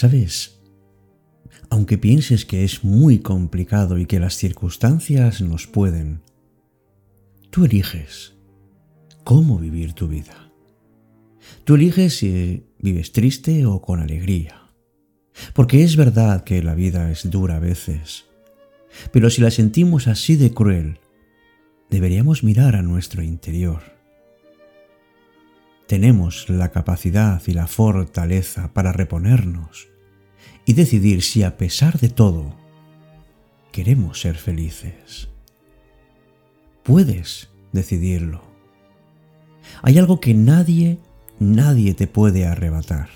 Sabes, aunque pienses que es muy complicado y que las circunstancias nos pueden, tú eliges cómo vivir tu vida. Tú eliges si vives triste o con alegría. Porque es verdad que la vida es dura a veces, pero si la sentimos así de cruel, deberíamos mirar a nuestro interior. Tenemos la capacidad y la fortaleza para reponernos y decidir si a pesar de todo queremos ser felices. Puedes decidirlo. Hay algo que nadie, nadie te puede arrebatar.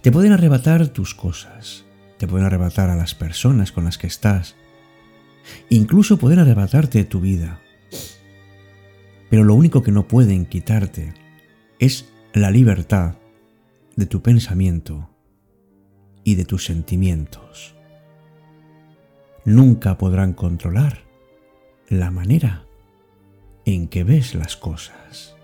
Te pueden arrebatar tus cosas, te pueden arrebatar a las personas con las que estás, incluso pueden arrebatarte tu vida. Pero lo único que no pueden quitarte es la libertad de tu pensamiento y de tus sentimientos. Nunca podrán controlar la manera en que ves las cosas.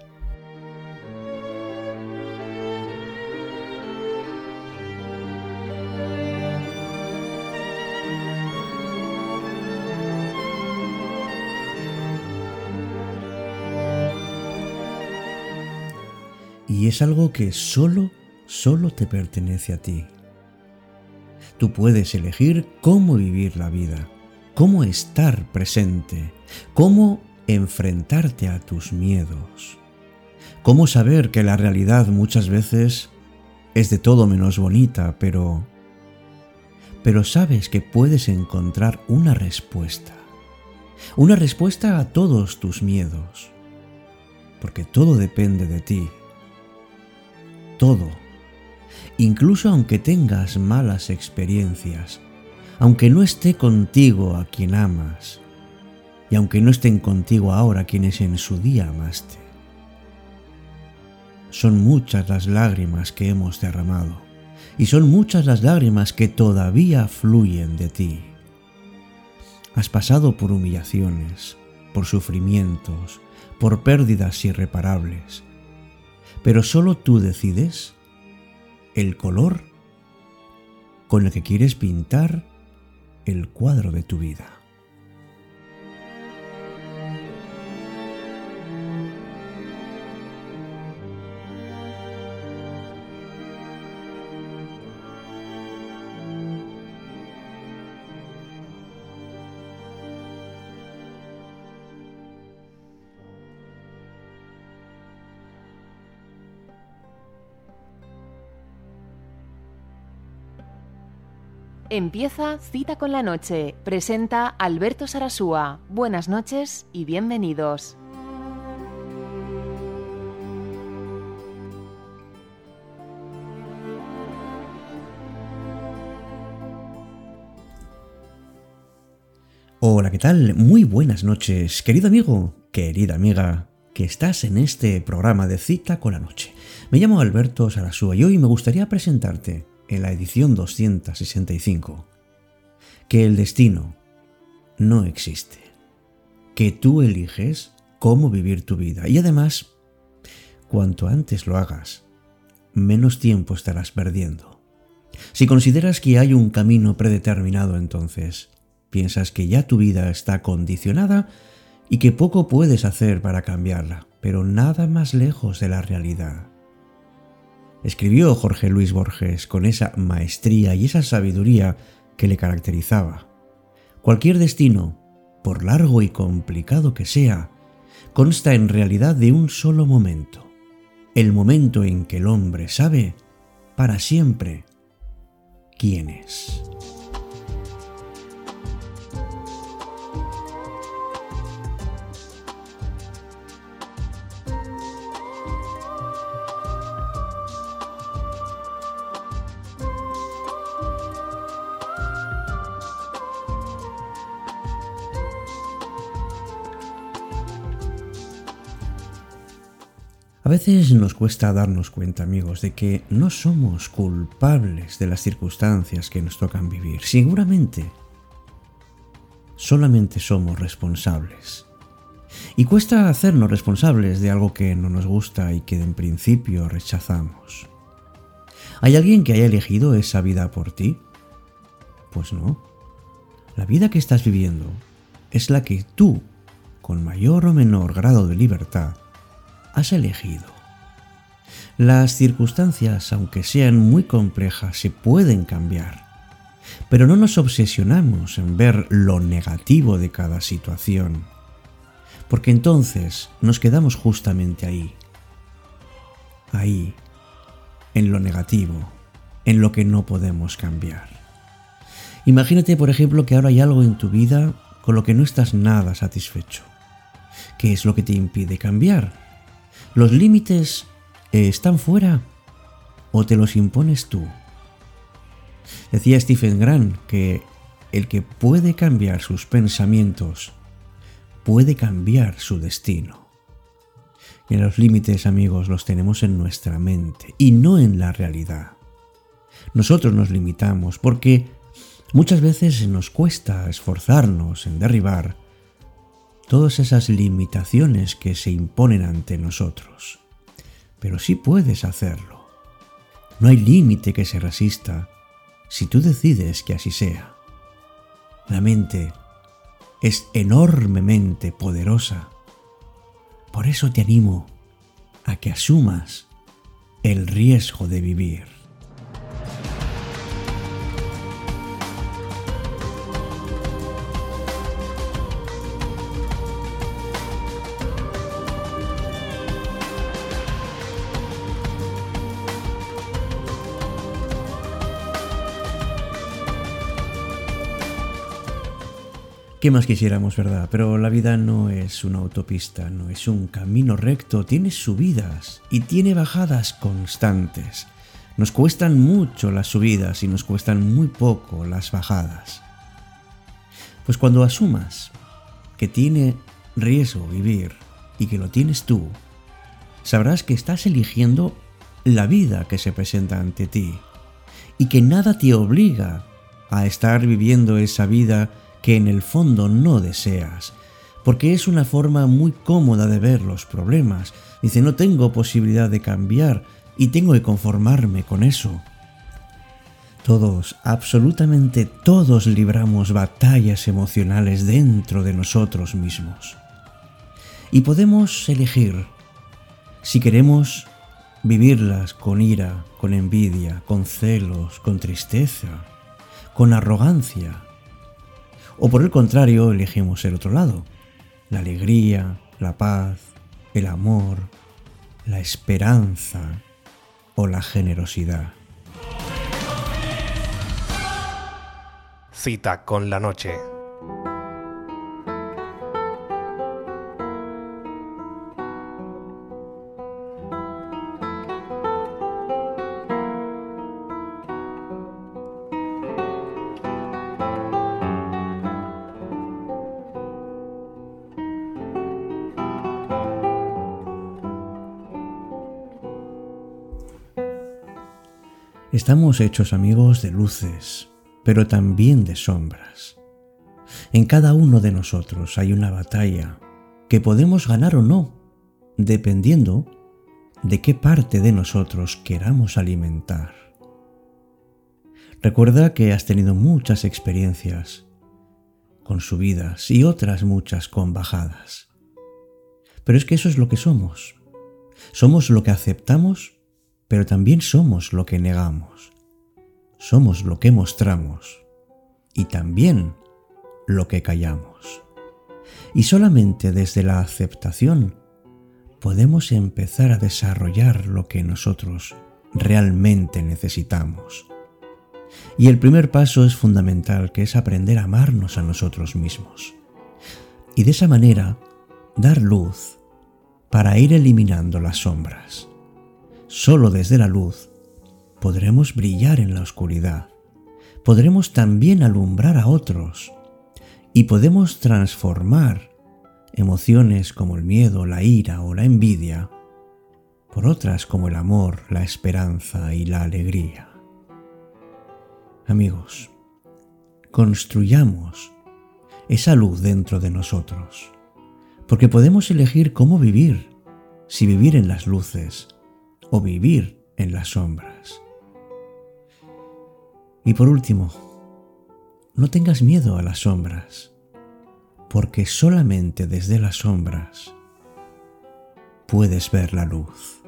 Es algo que solo, solo te pertenece a ti. Tú puedes elegir cómo vivir la vida, cómo estar presente, cómo enfrentarte a tus miedos, cómo saber que la realidad muchas veces es de todo menos bonita, pero pero sabes que puedes encontrar una respuesta. Una respuesta a todos tus miedos. Porque todo depende de ti. Todo incluso aunque tengas malas experiencias, aunque no esté contigo a quien amas, y aunque no estén contigo ahora quienes en su día amaste. Son muchas las lágrimas que hemos derramado, y son muchas las lágrimas que todavía fluyen de ti. Has pasado por humillaciones, por sufrimientos, por pérdidas irreparables, pero solo tú decides el color con el que quieres pintar el cuadro de tu vida. Empieza Cita con la Noche. Presenta Alberto Sarasúa. Buenas noches y bienvenidos. Hola, ¿qué tal? Muy buenas noches, querido amigo, querida amiga, que estás en este programa de Cita con la Noche. Me llamo Alberto Sarasúa y hoy me gustaría presentarte en la edición 265, que el destino no existe, que tú eliges cómo vivir tu vida y además, cuanto antes lo hagas, menos tiempo estarás perdiendo. Si consideras que hay un camino predeterminado entonces, piensas que ya tu vida está condicionada y que poco puedes hacer para cambiarla, pero nada más lejos de la realidad escribió Jorge Luis Borges con esa maestría y esa sabiduría que le caracterizaba. Cualquier destino, por largo y complicado que sea, consta en realidad de un solo momento, el momento en que el hombre sabe para siempre quién es. A veces nos cuesta darnos cuenta, amigos, de que no somos culpables de las circunstancias que nos tocan vivir. Seguramente, solamente somos responsables. Y cuesta hacernos responsables de algo que no nos gusta y que en principio rechazamos. ¿Hay alguien que haya elegido esa vida por ti? Pues no. La vida que estás viviendo es la que tú, con mayor o menor grado de libertad, has elegido. Las circunstancias, aunque sean muy complejas, se pueden cambiar, pero no nos obsesionamos en ver lo negativo de cada situación, porque entonces nos quedamos justamente ahí, ahí, en lo negativo, en lo que no podemos cambiar. Imagínate, por ejemplo, que ahora hay algo en tu vida con lo que no estás nada satisfecho. ¿Qué es lo que te impide cambiar? ¿Los límites eh, están fuera o te los impones tú? Decía Stephen Grant que el que puede cambiar sus pensamientos puede cambiar su destino. Y los límites, amigos, los tenemos en nuestra mente y no en la realidad. Nosotros nos limitamos porque muchas veces nos cuesta esforzarnos en derribar todas esas limitaciones que se imponen ante nosotros. Pero sí puedes hacerlo. No hay límite que se resista si tú decides que así sea. La mente es enormemente poderosa. Por eso te animo a que asumas el riesgo de vivir. ¿Qué más quisiéramos, verdad? Pero la vida no es una autopista, no es un camino recto, tiene subidas y tiene bajadas constantes. Nos cuestan mucho las subidas y nos cuestan muy poco las bajadas. Pues cuando asumas que tiene riesgo vivir y que lo tienes tú, sabrás que estás eligiendo la vida que se presenta ante ti y que nada te obliga a estar viviendo esa vida que en el fondo no deseas, porque es una forma muy cómoda de ver los problemas. Dice, no tengo posibilidad de cambiar y tengo que conformarme con eso. Todos, absolutamente todos libramos batallas emocionales dentro de nosotros mismos. Y podemos elegir si queremos vivirlas con ira, con envidia, con celos, con tristeza, con arrogancia, o por el contrario, elegimos el otro lado, la alegría, la paz, el amor, la esperanza o la generosidad. Cita con la noche. Estamos hechos amigos de luces, pero también de sombras. En cada uno de nosotros hay una batalla que podemos ganar o no, dependiendo de qué parte de nosotros queramos alimentar. Recuerda que has tenido muchas experiencias con subidas y otras muchas con bajadas. Pero es que eso es lo que somos. Somos lo que aceptamos pero también somos lo que negamos, somos lo que mostramos y también lo que callamos. Y solamente desde la aceptación podemos empezar a desarrollar lo que nosotros realmente necesitamos. Y el primer paso es fundamental, que es aprender a amarnos a nosotros mismos. Y de esa manera dar luz para ir eliminando las sombras. Solo desde la luz podremos brillar en la oscuridad, podremos también alumbrar a otros y podemos transformar emociones como el miedo, la ira o la envidia por otras como el amor, la esperanza y la alegría. Amigos, construyamos esa luz dentro de nosotros, porque podemos elegir cómo vivir, si vivir en las luces o vivir en las sombras. Y por último, no tengas miedo a las sombras, porque solamente desde las sombras puedes ver la luz.